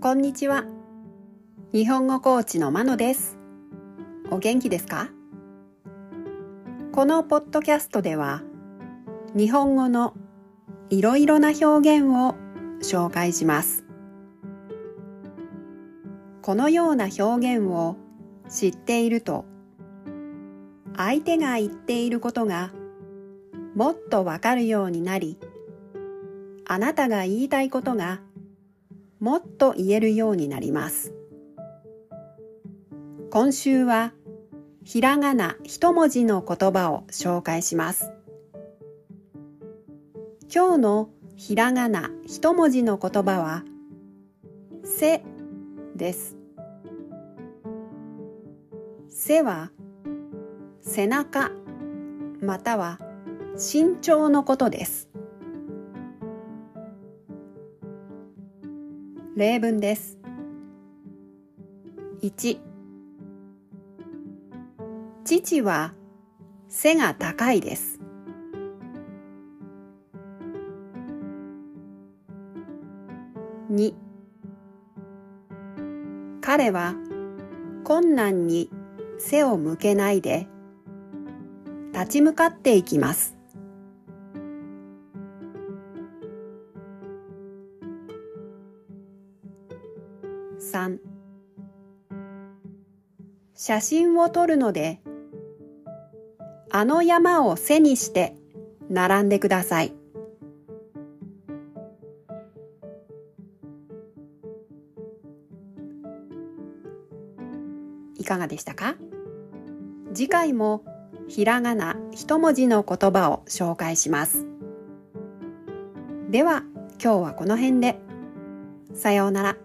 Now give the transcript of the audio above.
こんにちは。日本語コーチのまのです。お元気ですか？このポッドキャストでは、日本語のいろいろな表現を紹介します。このような表現を知っていると、相手が言っていることがもっとわかるようになり、あなたが言いたいことがもっと言えるようになります。今週はひらがな一文字の言葉を紹介します。今日のひらがな一文字の言葉は背です。背は背中または身長のことです。例文です。1父は背が高いです。2彼は困難に背を向けないで立ち向かっていきます。3写真を撮るのであの山を背にして並んでください。いかがでしたか？次回もひらがな一文字の言葉を紹介します。では今日はこの辺で。さようなら。